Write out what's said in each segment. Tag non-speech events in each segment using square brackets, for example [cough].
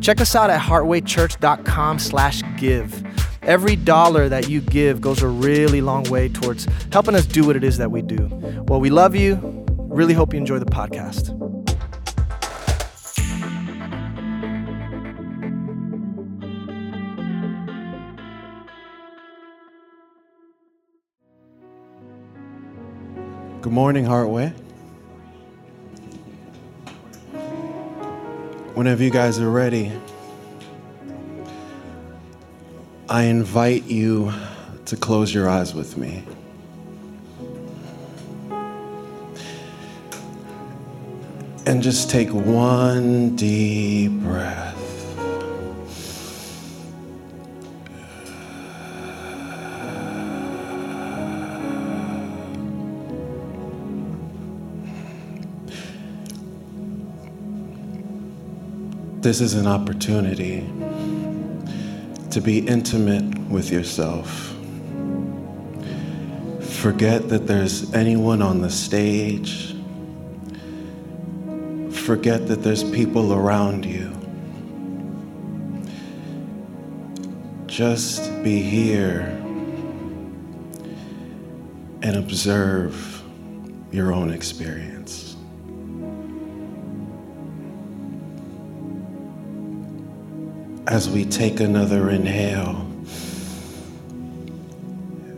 check us out at heartwaychurch.com slash give. Every dollar that you give goes a really long way towards helping us do what it is that we do. Well we love you. Really hope you enjoy the podcast. Good morning, Heartway. Whenever you guys are ready, I invite you to close your eyes with me. And just take one deep breath. This is an opportunity to be intimate with yourself. Forget that there's anyone on the stage. Forget that there's people around you. Just be here and observe your own experience. As we take another inhale,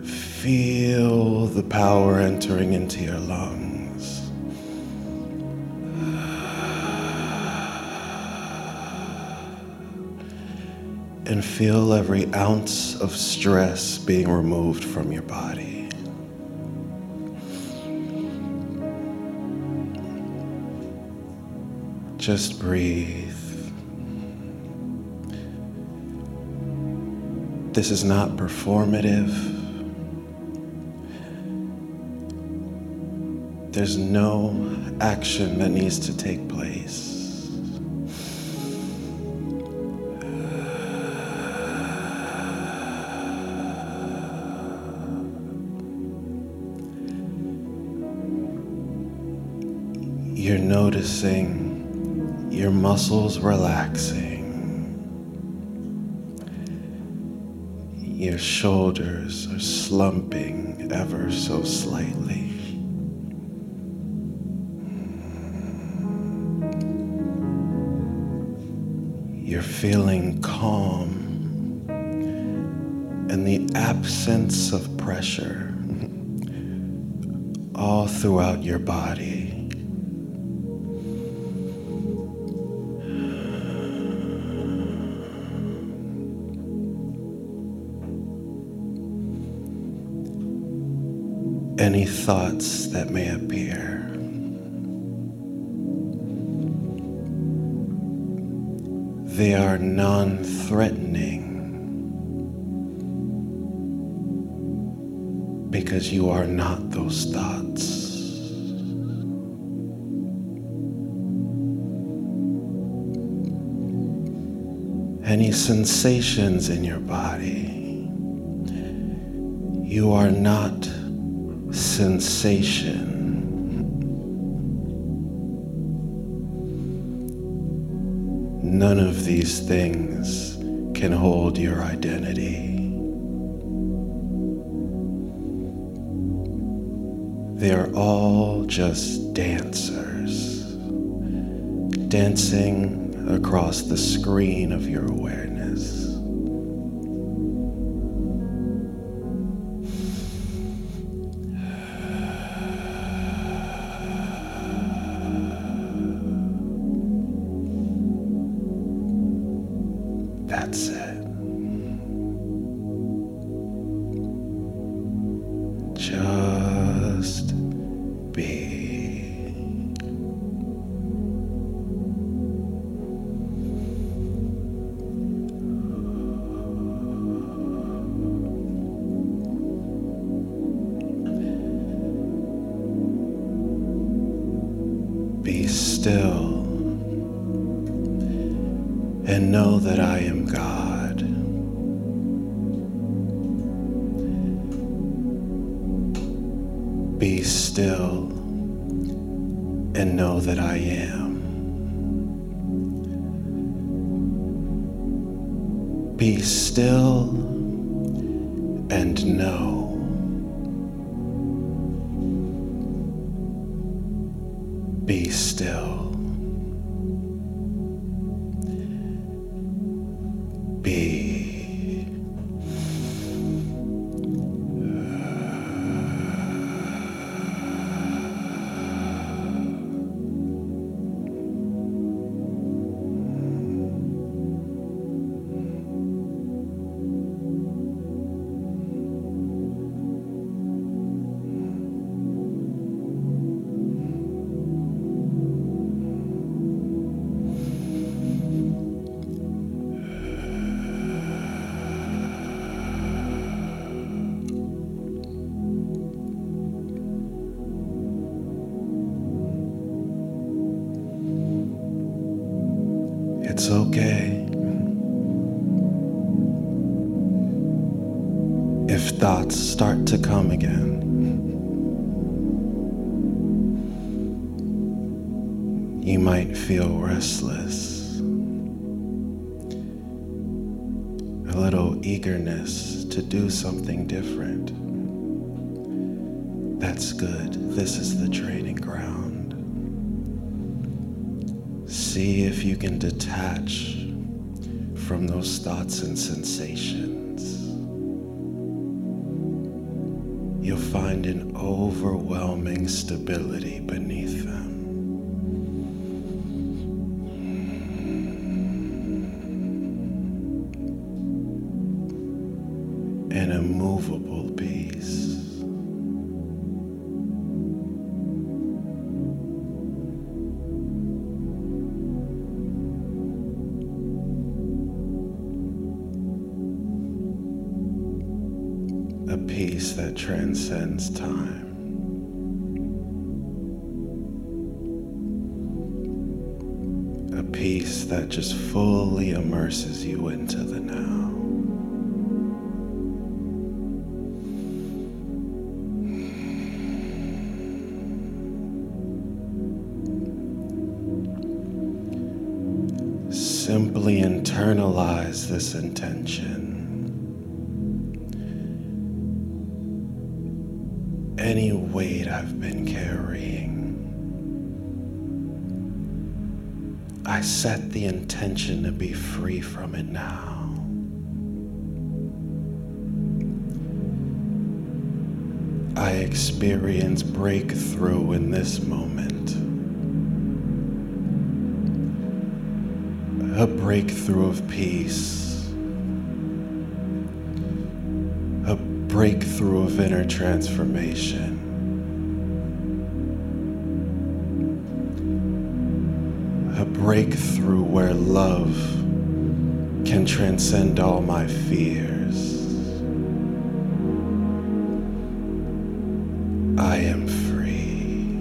feel the power entering into your lungs. And feel every ounce of stress being removed from your body. Just breathe. This is not performative. There's no action that needs to take place. You're noticing your muscles relaxing. Shoulders are slumping ever so slightly. You're feeling calm and the absence of pressure all throughout your body. Any thoughts that may appear. They are non threatening because you are not those thoughts. Any sensations in your body, you are not sensation. None of these things can hold your identity. They are all just dancers, dancing across the screen of your awareness. Do something different. That's good. This is the training ground. See if you can detach from those thoughts and sensations. You'll find an overwhelming stability beneath peace. a peace that transcends time. A peace that just fully immerses you into the now. This intention. any weight I've been carrying. I set the intention to be free from it now. I experience breakthrough in this moment. A breakthrough of peace. Breakthrough of inner transformation. A breakthrough where love can transcend all my fears. I am free.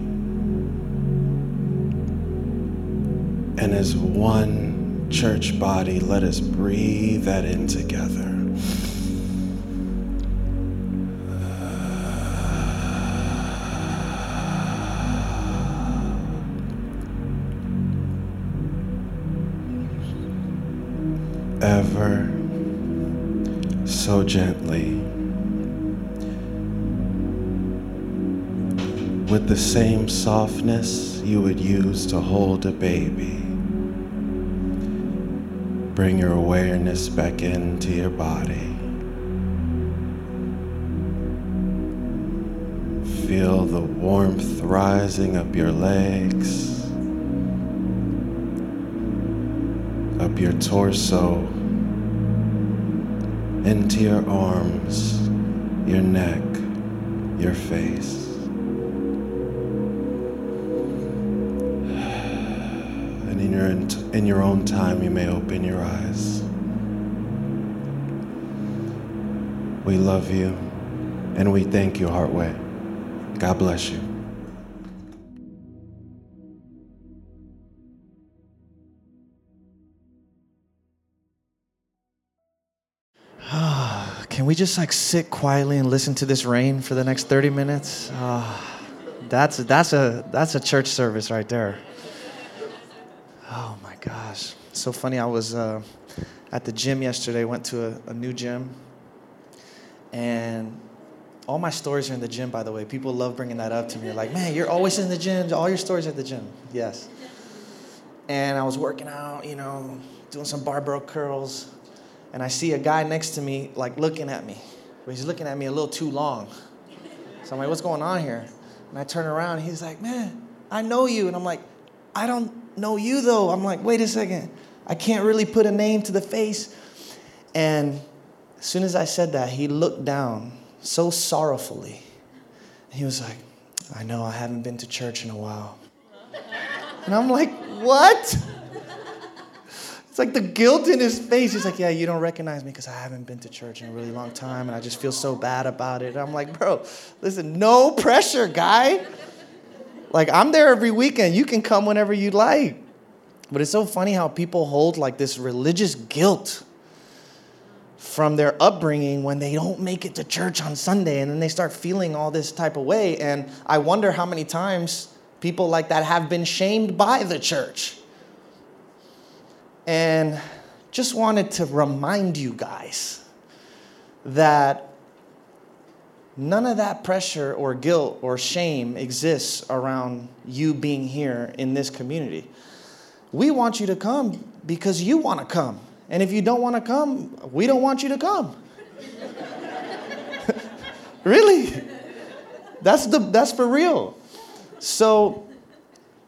And as one church body, let us breathe that in together. Same softness you would use to hold a baby. Bring your awareness back into your body. Feel the warmth rising up your legs, up your torso, into your arms, your neck, your face. in your own time, you may open your eyes. We love you and we thank you, Heartway. God bless you. Ah, can we just like sit quietly and listen to this rain for the next 30 minutes? Ah, that's, that's, a, that's a church service right there. Gosh. So funny. I was uh, at the gym yesterday, went to a, a new gym. And all my stories are in the gym, by the way. People love bringing that up to me. Like, man, you're always in the gym. All your stories at the gym. Yes. And I was working out, you know, doing some barbell curls and I see a guy next to me, like looking at me. But he's looking at me a little too long. So I'm like, what's going on here? And I turn around, he's like, man, I know you. And I'm like, I don't know you though. I'm like, wait a second. I can't really put a name to the face. And as soon as I said that, he looked down so sorrowfully. He was like, I know I haven't been to church in a while. And I'm like, what? It's like the guilt in his face. He's like, Yeah, you don't recognize me because I haven't been to church in a really long time and I just feel so bad about it. And I'm like, Bro, listen, no pressure, guy. Like, I'm there every weekend. You can come whenever you'd like. But it's so funny how people hold like this religious guilt from their upbringing when they don't make it to church on Sunday and then they start feeling all this type of way. And I wonder how many times people like that have been shamed by the church and just wanted to remind you guys that none of that pressure or guilt or shame exists around you being here in this community. We want you to come because you want to come. And if you don't want to come, we don't want you to come. [laughs] really? That's, the, that's for real. So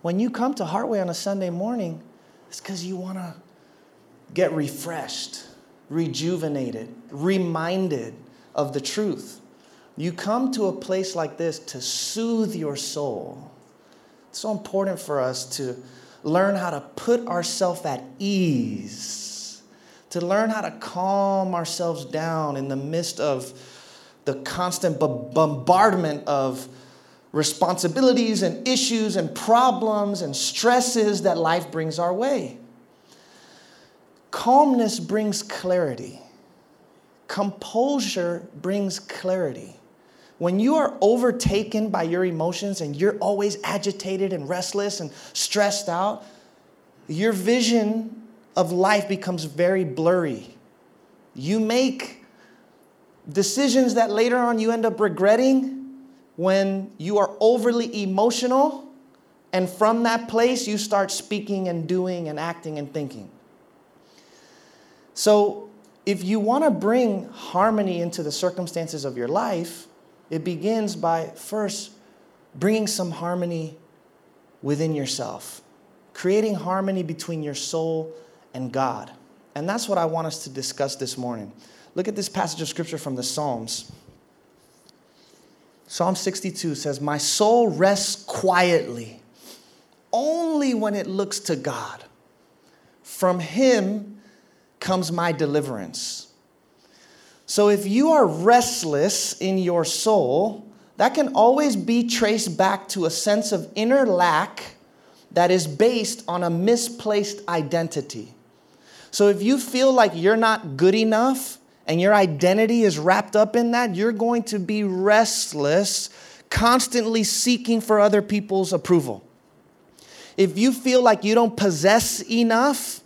when you come to Heartway on a Sunday morning, it's because you want to get refreshed, rejuvenated, reminded of the truth. You come to a place like this to soothe your soul. It's so important for us to learn how to put ourselves at ease, to learn how to calm ourselves down in the midst of the constant bombardment of responsibilities and issues and problems and stresses that life brings our way. Calmness brings clarity. Composure brings clarity. When you are overtaken by your emotions and you're always agitated and restless and stressed out, your vision of life becomes very blurry. You make decisions that later on you end up regretting when you are overly emotional, and from that place you start speaking and doing and acting and thinking. So, if you want to bring harmony into the circumstances of your life, it begins by first bringing some harmony within yourself, creating harmony between your soul and God. And that's what I want us to discuss this morning. Look at this passage of scripture from the Psalms. Psalm 62 says, My soul rests quietly only when it looks to God. From Him, comes my deliverance. So if you are restless in your soul, that can always be traced back to a sense of inner lack that is based on a misplaced identity. So if you feel like you're not good enough and your identity is wrapped up in that, you're going to be restless, constantly seeking for other people's approval. If you feel like you don't possess enough,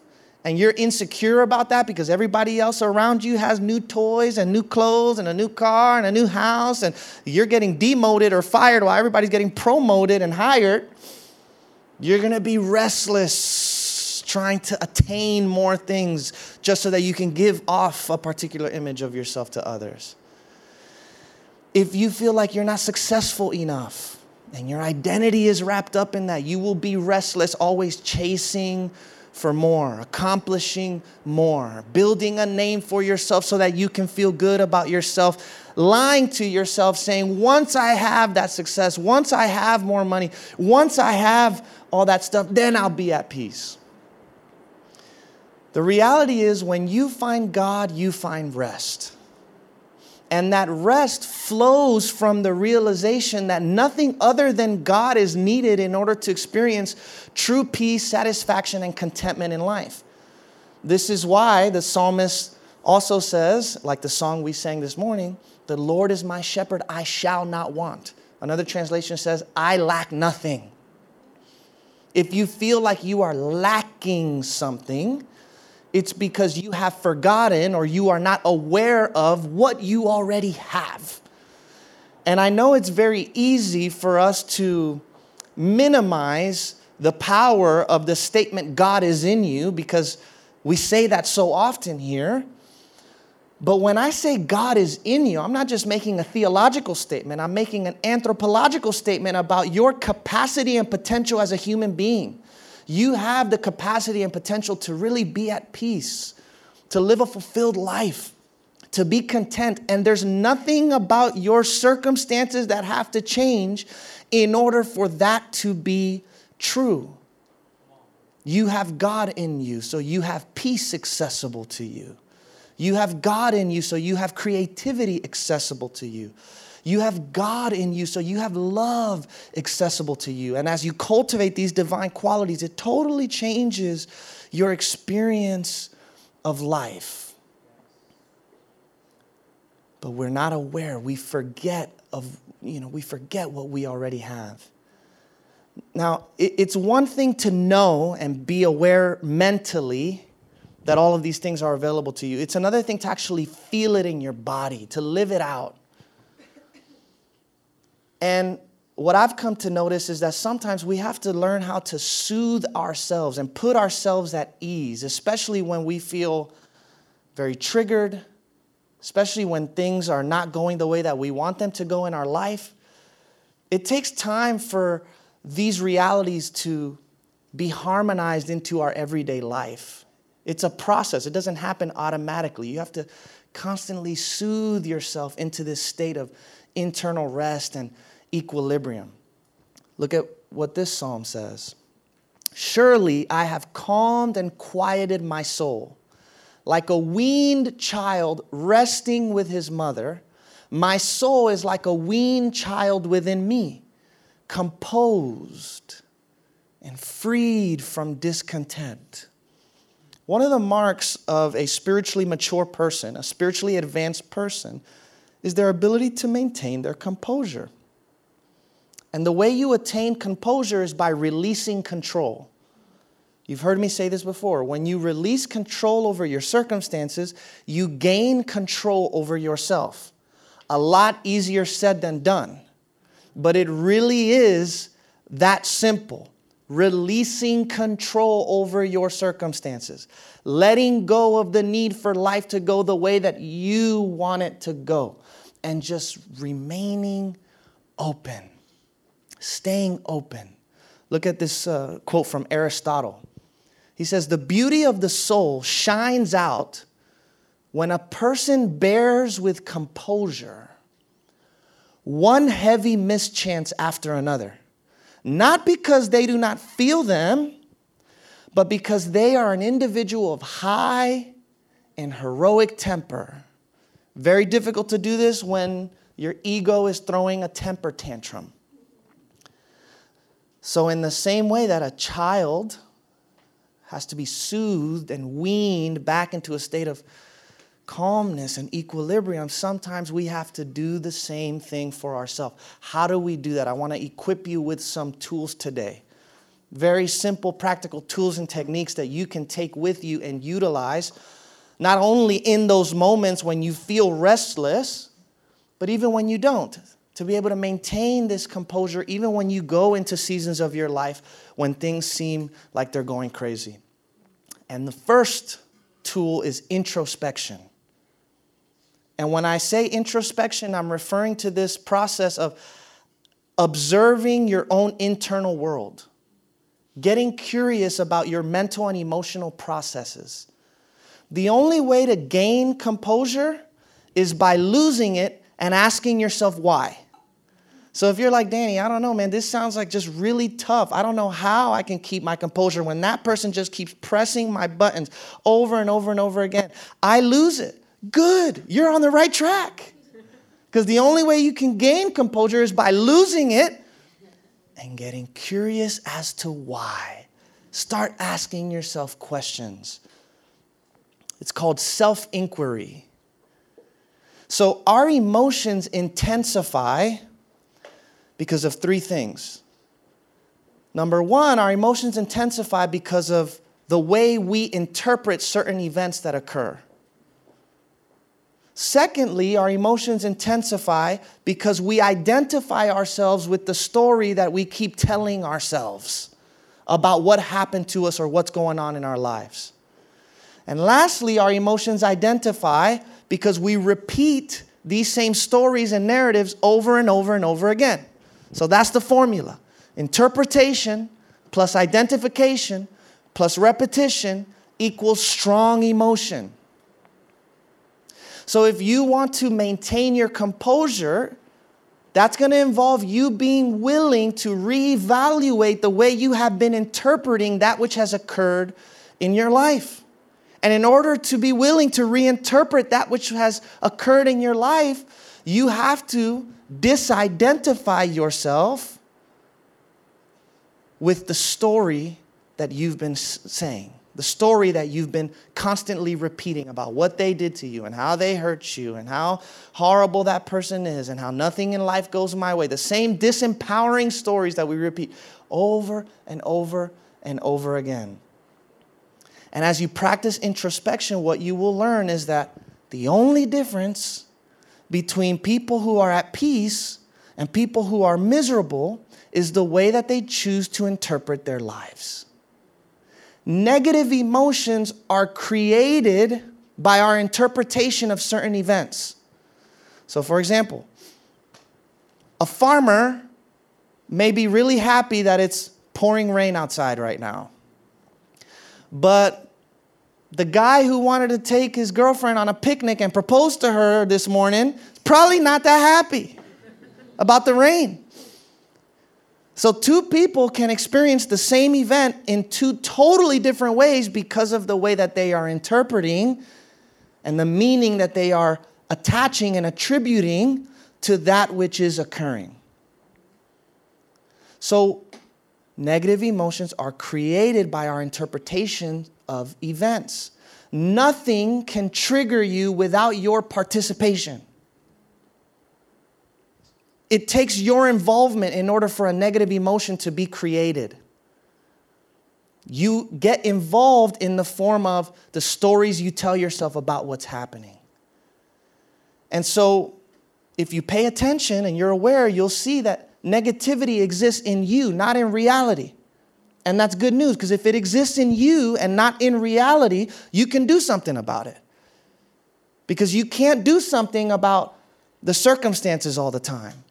and you're insecure about that because everybody else around you has new toys and new clothes and a new car and a new house, and you're getting demoted or fired while everybody's getting promoted and hired, you're gonna be restless trying to attain more things just so that you can give off a particular image of yourself to others. If you feel like you're not successful enough, and your identity is wrapped up in that. You will be restless, always chasing for more, accomplishing more, building a name for yourself so that you can feel good about yourself, lying to yourself, saying, Once I have that success, once I have more money, once I have all that stuff, then I'll be at peace. The reality is, when you find God, you find rest. And that rest flows from the realization that nothing other than God is needed in order to experience true peace, satisfaction, and contentment in life. This is why the psalmist also says, like the song we sang this morning, the Lord is my shepherd, I shall not want. Another translation says, I lack nothing. If you feel like you are lacking something, it's because you have forgotten or you are not aware of what you already have. And I know it's very easy for us to minimize the power of the statement, God is in you, because we say that so often here. But when I say God is in you, I'm not just making a theological statement, I'm making an anthropological statement about your capacity and potential as a human being. You have the capacity and potential to really be at peace, to live a fulfilled life, to be content. And there's nothing about your circumstances that have to change in order for that to be true. You have God in you, so you have peace accessible to you. You have God in you, so you have creativity accessible to you. You have God in you, so you have love accessible to you. And as you cultivate these divine qualities, it totally changes your experience of life. But we're not aware. We forget of, you know, we forget what we already have. Now, it's one thing to know and be aware mentally that all of these things are available to you. It's another thing to actually feel it in your body, to live it out. And what I've come to notice is that sometimes we have to learn how to soothe ourselves and put ourselves at ease, especially when we feel very triggered, especially when things are not going the way that we want them to go in our life. It takes time for these realities to be harmonized into our everyday life. It's a process, it doesn't happen automatically. You have to constantly soothe yourself into this state of internal rest and equilibrium. Look at what this psalm says Surely I have calmed and quieted my soul. Like a weaned child resting with his mother, my soul is like a weaned child within me composed and freed from discontent. One of the marks of a spiritually mature person, a spiritually advanced person, is their ability to maintain their composure. And the way you attain composure is by releasing control. You've heard me say this before. When you release control over your circumstances, you gain control over yourself. A lot easier said than done but it really is that simple. Releasing control over your circumstances, letting go of the need for life to go the way that you want it to go, and just remaining open, staying open. Look at this uh, quote from Aristotle. He says, The beauty of the soul shines out when a person bears with composure one heavy mischance after another. Not because they do not feel them, but because they are an individual of high and heroic temper. Very difficult to do this when your ego is throwing a temper tantrum. So, in the same way that a child has to be soothed and weaned back into a state of calmness and equilibrium, sometimes we have to do the same thing for ourselves. How do we do that? I want to equip you with some tools today. Very simple, practical tools and techniques that you can take with you and utilize, not only in those moments when you feel restless, but even when you don't. To be able to maintain this composure, even when you go into seasons of your life when things seem like they're going crazy. And the first tool is introspection. And when I say introspection, I'm referring to this process of observing your own internal world, getting curious about your mental and emotional processes. The only way to gain composure is by losing it and asking yourself why. So if you're like, Danny, I don't know, man, this sounds like just really tough. I don't know how I can keep my composure when that person just keeps pressing my buttons over and over and over again. I lose it. Good, you're on the right track. Because the only way you can gain composure is by losing it and getting curious as to why. Start asking yourself questions. It's called self inquiry. So our emotions intensify because of three things. Number one, our emotions intensify because of the way we interpret certain events that occur. Secondly, our emotions intensify because we identify ourselves with the story that we keep telling ourselves about what happened to us or what's going on in our lives. And lastly, our emotions identify because we repeat these same stories and narratives over and over and over again. So that's the formula interpretation plus identification plus repetition equals strong emotion. So if you want to maintain your composure, that's going to involve you being willing to reevaluate the way you have been interpreting that which has occurred in your life. And in order to be willing to reinterpret that which has occurred in your life, you have to disidentify yourself with the story that you've been saying the story that you've been constantly repeating about what they did to you and how they hurt you and how horrible that person is and how nothing in life goes my way. The same disempowering stories that we repeat over and over and over again. And as you practice introspection, what you will learn is that the only difference between people who are at peace and people who are miserable is the way that they choose to interpret their lives. Negative emotions are created by our interpretation of certain events. So, for example, a farmer may be really happy that it's pouring rain outside right now. But the guy who wanted to take his girlfriend on a picnic and propose to her this morning is probably not that happy about the rain. So, two people can experience the same event in two totally different ways because of the way that they are interpreting and the meaning that they are attaching and attributing to that which is occurring. So, negative emotions are created by our interpretation of events. Nothing can trigger you without your participation. It takes your involvement in order for a negative emotion to be created. You get involved in the form of the stories you tell yourself about what's happening. And so, if you pay attention and you're aware, you'll see that negativity exists in you, not in reality. And that's good news because if it exists in you and not in reality, you can do something about it. Because you can't do something about the circumstances all the time.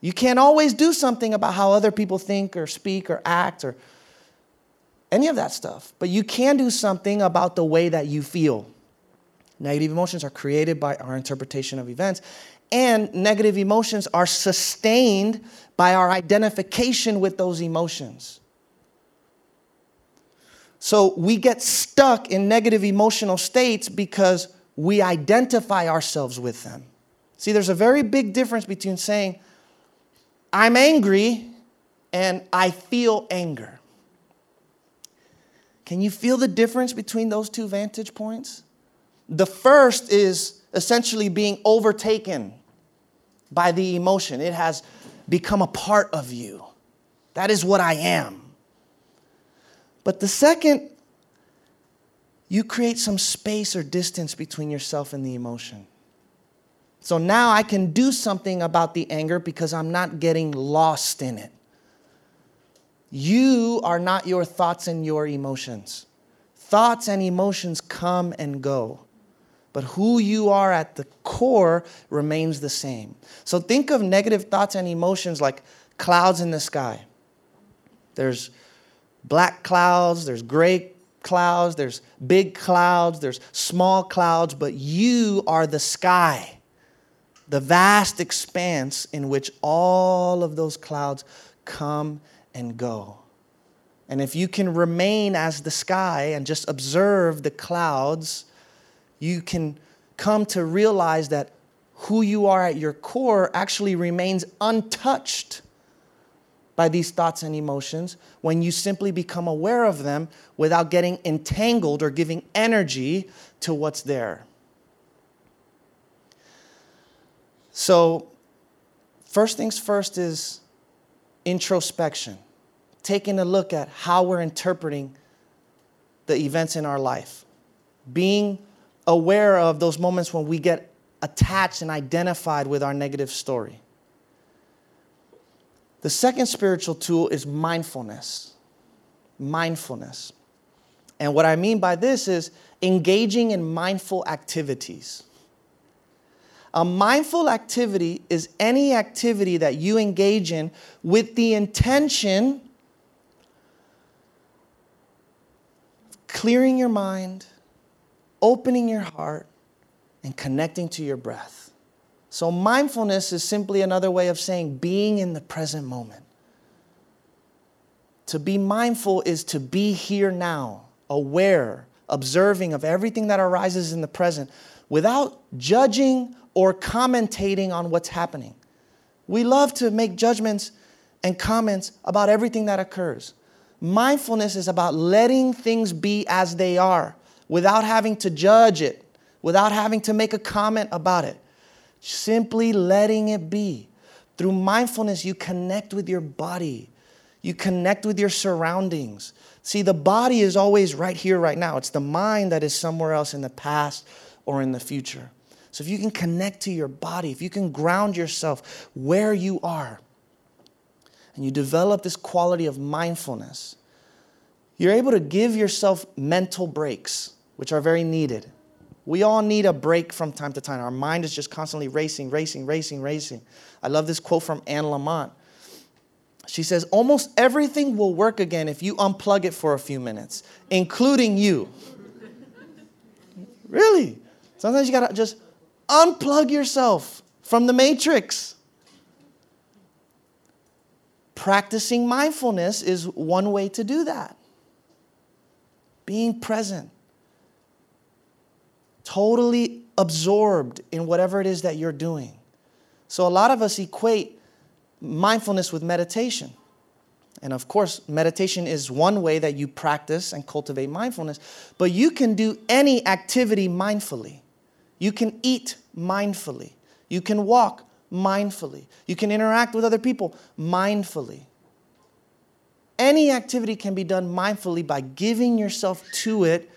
You can't always do something about how other people think or speak or act or any of that stuff, but you can do something about the way that you feel. Negative emotions are created by our interpretation of events, and negative emotions are sustained by our identification with those emotions. So we get stuck in negative emotional states because we identify ourselves with them. See, there's a very big difference between saying, I'm angry and I feel anger. Can you feel the difference between those two vantage points? The first is essentially being overtaken by the emotion, it has become a part of you. That is what I am. But the second, you create some space or distance between yourself and the emotion. So now I can do something about the anger because I'm not getting lost in it. You are not your thoughts and your emotions. Thoughts and emotions come and go, but who you are at the core remains the same. So think of negative thoughts and emotions like clouds in the sky. There's black clouds, there's gray clouds, there's big clouds, there's small clouds, but you are the sky the vast expanse in which all of those clouds come and go. And if you can remain as the sky and just observe the clouds, you can come to realize that who you are at your core actually remains untouched by these thoughts and emotions when you simply become aware of them without getting entangled or giving energy to what's there. So, first things first is introspection, taking a look at how we're interpreting the events in our life, being aware of those moments when we get attached and identified with our negative story. The second spiritual tool is mindfulness. Mindfulness. And what I mean by this is engaging in mindful activities. A mindful activity is any activity that you engage in with the intention of clearing your mind, opening your heart, and connecting to your breath. So, mindfulness is simply another way of saying being in the present moment. To be mindful is to be here now, aware, observing of everything that arises in the present without judging or commentating on what's happening. We love to make judgments and comments about everything that occurs. Mindfulness is about letting things be as they are without having to judge it, without having to make a comment about it. Simply letting it be. Through mindfulness, you connect with your body, you connect with your surroundings. See, the body is always right here, right now. It's the mind that is somewhere else in the past or in the future. So if you can connect to your body, if you can ground yourself where you are, and you develop this quality of mindfulness, you're able to give yourself mental breaks, which are very needed. We all need a break from time to time. Our mind is just constantly racing, racing, racing, racing. I love this quote from Anne Lamott. She says, Almost everything will work again if you unplug it for a few minutes, including you. [laughs] really? Sometimes you gotta just unplug yourself from the matrix. Practicing mindfulness is one way to do that. Being present, totally absorbed in whatever it is that you're doing. So, a lot of us equate mindfulness with meditation. And of course, meditation is one way that you practice and cultivate mindfulness, but you can do any activity mindfully. You can eat mindfully. You can walk mindfully. You can interact with other people mindfully. Any activity can be done mindfully by giving yourself to it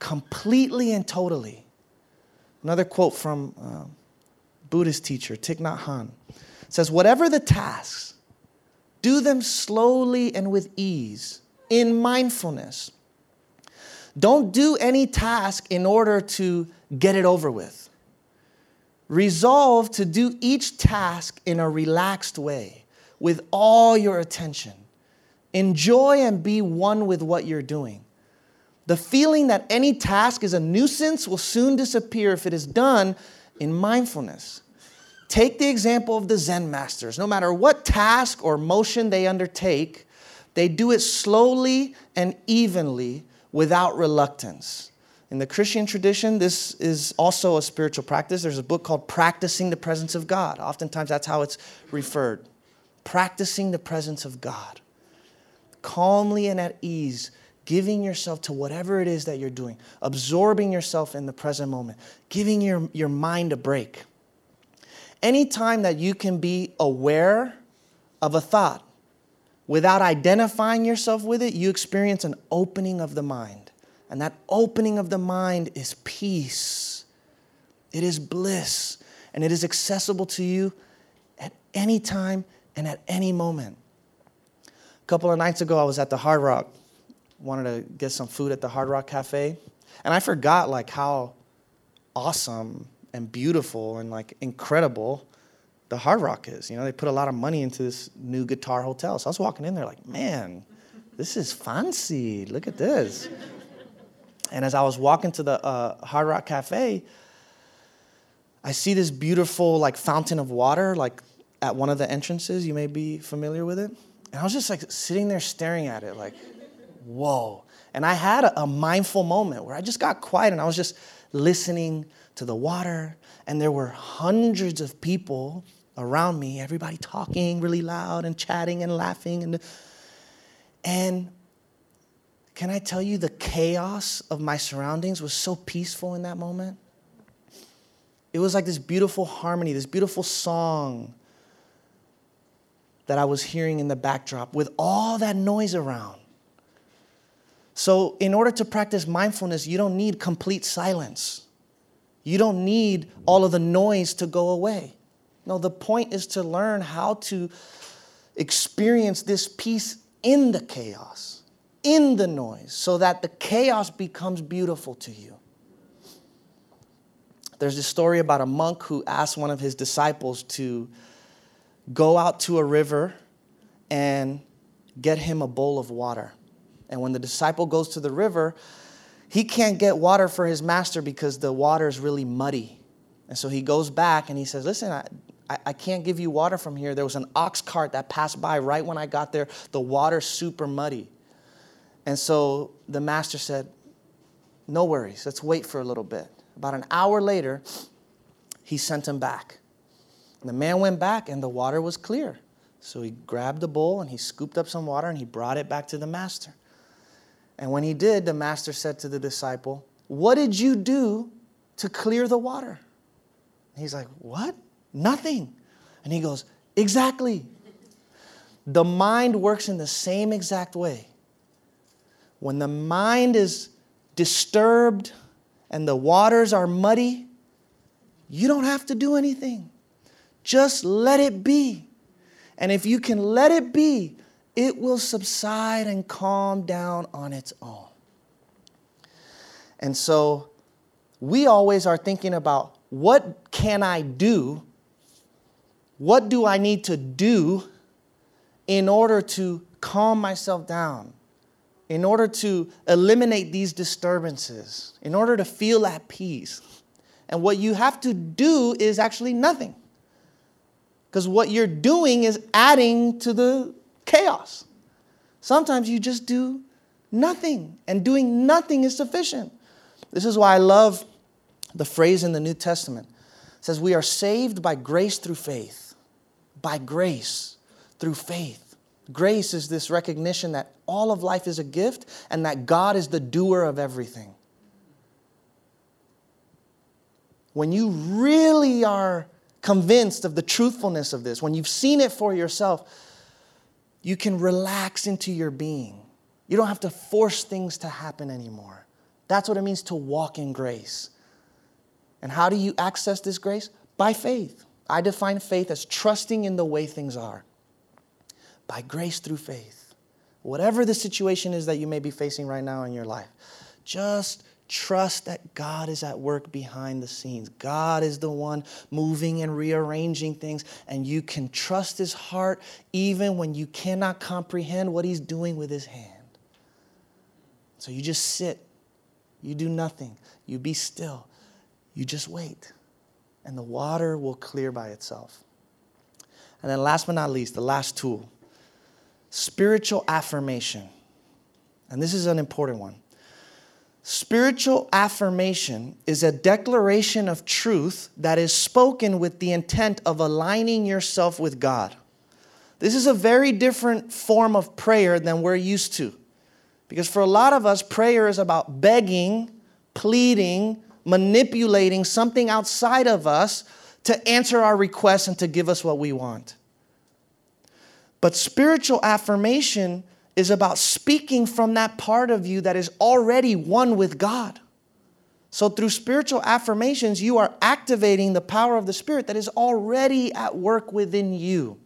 completely and totally. Another quote from uh, Buddhist teacher Thich Nhat Hanh says, Whatever the tasks, do them slowly and with ease, in mindfulness. Don't do any task in order to get it over with. Resolve to do each task in a relaxed way with all your attention. Enjoy and be one with what you're doing. The feeling that any task is a nuisance will soon disappear if it is done in mindfulness. Take the example of the Zen masters. No matter what task or motion they undertake, they do it slowly and evenly without reluctance. In the Christian tradition, this is also a spiritual practice. There's a book called Practicing the Presence of God. Oftentimes, that's how it's referred. Practicing the presence of God. Calmly and at ease, giving yourself to whatever it is that you're doing, absorbing yourself in the present moment, giving your, your mind a break. Anytime that you can be aware of a thought without identifying yourself with it, you experience an opening of the mind. And that opening of the mind is peace, it is bliss, and it is accessible to you at any time and at any moment. A couple of nights ago, I was at the Hard Rock, wanted to get some food at the Hard Rock Cafe, and I forgot like how awesome and beautiful and like incredible the Hard Rock is. You know, they put a lot of money into this new guitar hotel. So I was walking in there like, man, this is fancy. Look at this. And as I was walking to the uh, Hard Rock Cafe, I see this beautiful like fountain of water, like at one of the entrances. You may be familiar with it. And I was just like sitting there staring at it, like, whoa. And I had a, a mindful moment where I just got quiet and I was just listening to the water. And there were hundreds of people around me, everybody talking really loud and chatting and laughing. And, and can I tell you, the chaos of my surroundings was so peaceful in that moment? It was like this beautiful harmony, this beautiful song that I was hearing in the backdrop with all that noise around. So, in order to practice mindfulness, you don't need complete silence. You don't need all of the noise to go away. No, the point is to learn how to experience this peace in the chaos, in the noise, so that the chaos becomes beautiful to you. There's this story about a monk who asked one of his disciples to go out to a river and get him a bowl of water. And when the disciple goes to the river, he can't get water for his master because the water is really muddy. And so he goes back and he says, Listen, I, I can't give you water from here. There was an ox cart that passed by right when I got there. The water's super muddy. And so the master said, No worries, let's wait for a little bit. About an hour later, he sent him back. The man went back, and the water was clear. So he grabbed the bowl and he scooped up some water and he brought it back to the master. And when he did, the master said to the disciple, What did you do to clear the water? And he's like, What? Nothing. And he goes, Exactly. The mind works in the same exact way. When the mind is disturbed, and the waters are muddy, you don't have to do anything. Just let it be. And if you can let it be, it will subside and calm down on its own. And so we always are thinking about what can I do? What do I need to do in order to calm myself down? in order to eliminate these disturbances, in order to feel at peace. And what you have to do is actually nothing. Because what you're doing is adding to the chaos. Sometimes you just do nothing, and doing nothing is sufficient. This is why I love the phrase in the New Testament. It says, We are saved by grace through faith. By grace through faith. Grace is this recognition that all of life is a gift and that God is the doer of everything. When you really are convinced of the truthfulness of this, when you've seen it for yourself, you can relax into your being. You don't have to force things to happen anymore. That's what it means to walk in grace. And how do you access this grace? By faith. I define faith as trusting in the way things are by grace through faith. Whatever the situation is that you may be facing right now in your life, just trust that God is at work behind the scenes. God is the one moving and rearranging things, and you can trust His heart even when you cannot comprehend what He's doing with His hand. So you just sit, you do nothing, you be still, you just wait, and the water will clear by itself. And then, last but not least, the last tool spiritual affirmation. And this is an important one. Spiritual affirmation is a declaration of truth that is spoken with the intent of aligning yourself with God. This is a very different form of prayer than we're used to. Because for a lot of us, prayer is about begging, pleading, manipulating something outside of us to answer our requests and to give us what we want. But spiritual affirmation is about speaking from that part of you that is already one with God. So, through spiritual affirmations, you are activating the power of the Spirit that is already at work within you.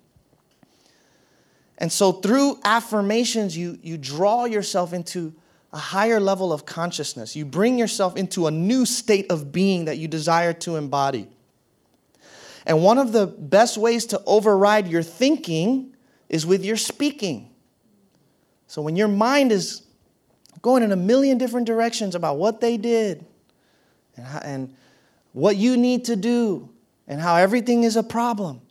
And so, through affirmations, you, you draw yourself into a higher level of consciousness. You bring yourself into a new state of being that you desire to embody. And one of the best ways to override your thinking is with your speaking. So when your mind is going in a million different directions about what they did and, how, and what you need to do and how everything is a problem,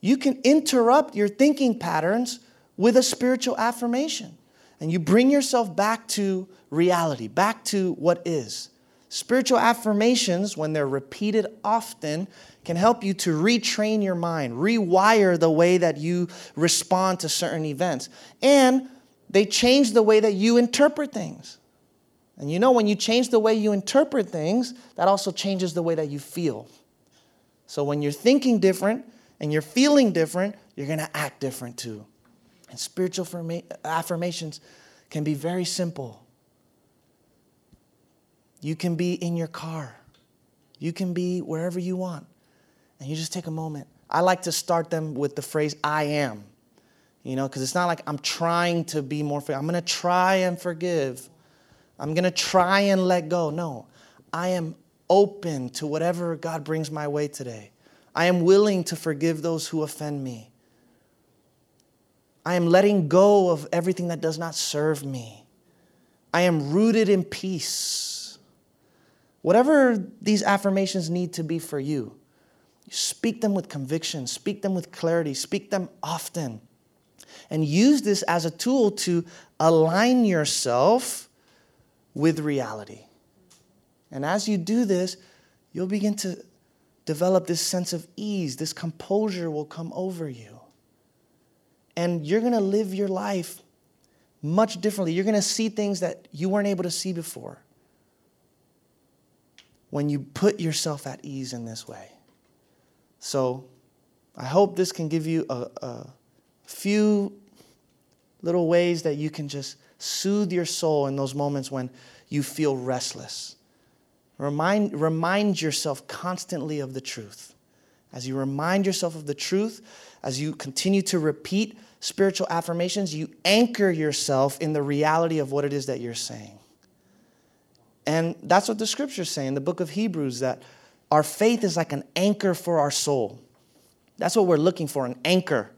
you can interrupt your thinking patterns with a spiritual affirmation. And you bring yourself back to reality, back to what is. Spiritual affirmations, when they're repeated often, can help you to retrain your mind, rewire the way that you respond to certain events. And they change the way that you interpret things. And you know, when you change the way you interpret things, that also changes the way that you feel. So when you're thinking different and you're feeling different, you're going to act different too. And spiritual affirmations can be very simple. You can be in your car, you can be wherever you want, and you just take a moment. I like to start them with the phrase, I am. You know, because it's not like I'm trying to be more I'm going to try and forgive. I'm going to try and let go. No, I am open to whatever God brings my way today. I am willing to forgive those who offend me. I am letting go of everything that does not serve me. I am rooted in peace. Whatever these affirmations need to be for you, speak them with conviction, speak them with clarity, speak them often, and use this as a tool to align yourself with reality. And as you do this, you'll begin to develop this sense of ease, this composure will come over you and you're going to live your life much differently. You're going to see things that you weren't able to see before when you put yourself at ease in this way. So, I hope this can give you a, a few little ways that you can just soothe your soul in those moments when you feel restless. Remind, remind yourself constantly of the truth. As you remind yourself of the truth, as you continue to repeat spiritual affirmations, you anchor yourself in the reality of what it is that you're saying. And that's what the scriptures say in the book of Hebrews that our faith is like an anchor for our soul. That's what we're looking for an anchor.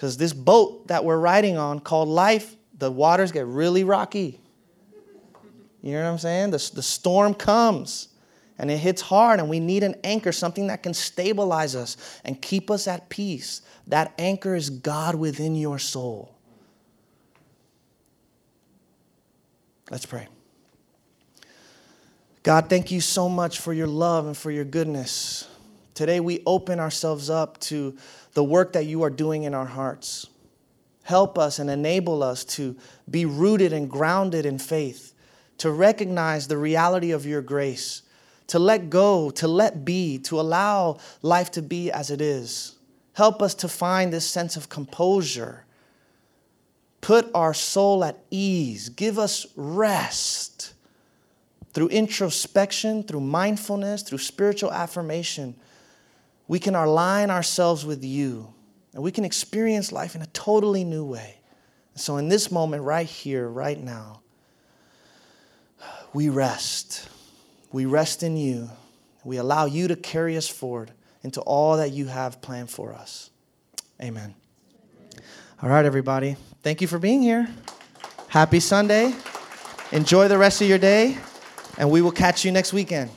Because this boat that we're riding on called life, the waters get really rocky. You know what I'm saying? The, the storm comes and it hits hard, and we need an anchor, something that can stabilize us and keep us at peace. That anchor is God within your soul. Let's pray. God, thank you so much for your love and for your goodness. Today we open ourselves up to the work that you are doing in our hearts. Help us and enable us to be rooted and grounded in faith, to recognize the reality of your grace, to let go, to let be, to allow life to be as it is. Help us to find this sense of composure. Put our soul at ease. Give us rest. Through introspection, through mindfulness, through spiritual affirmation, we can align ourselves with you and we can experience life in a totally new way. So, in this moment, right here, right now, we rest. We rest in you. We allow you to carry us forward into all that you have planned for us. Amen. All right, everybody. Thank you for being here. Happy Sunday. Enjoy the rest of your day, and we will catch you next weekend.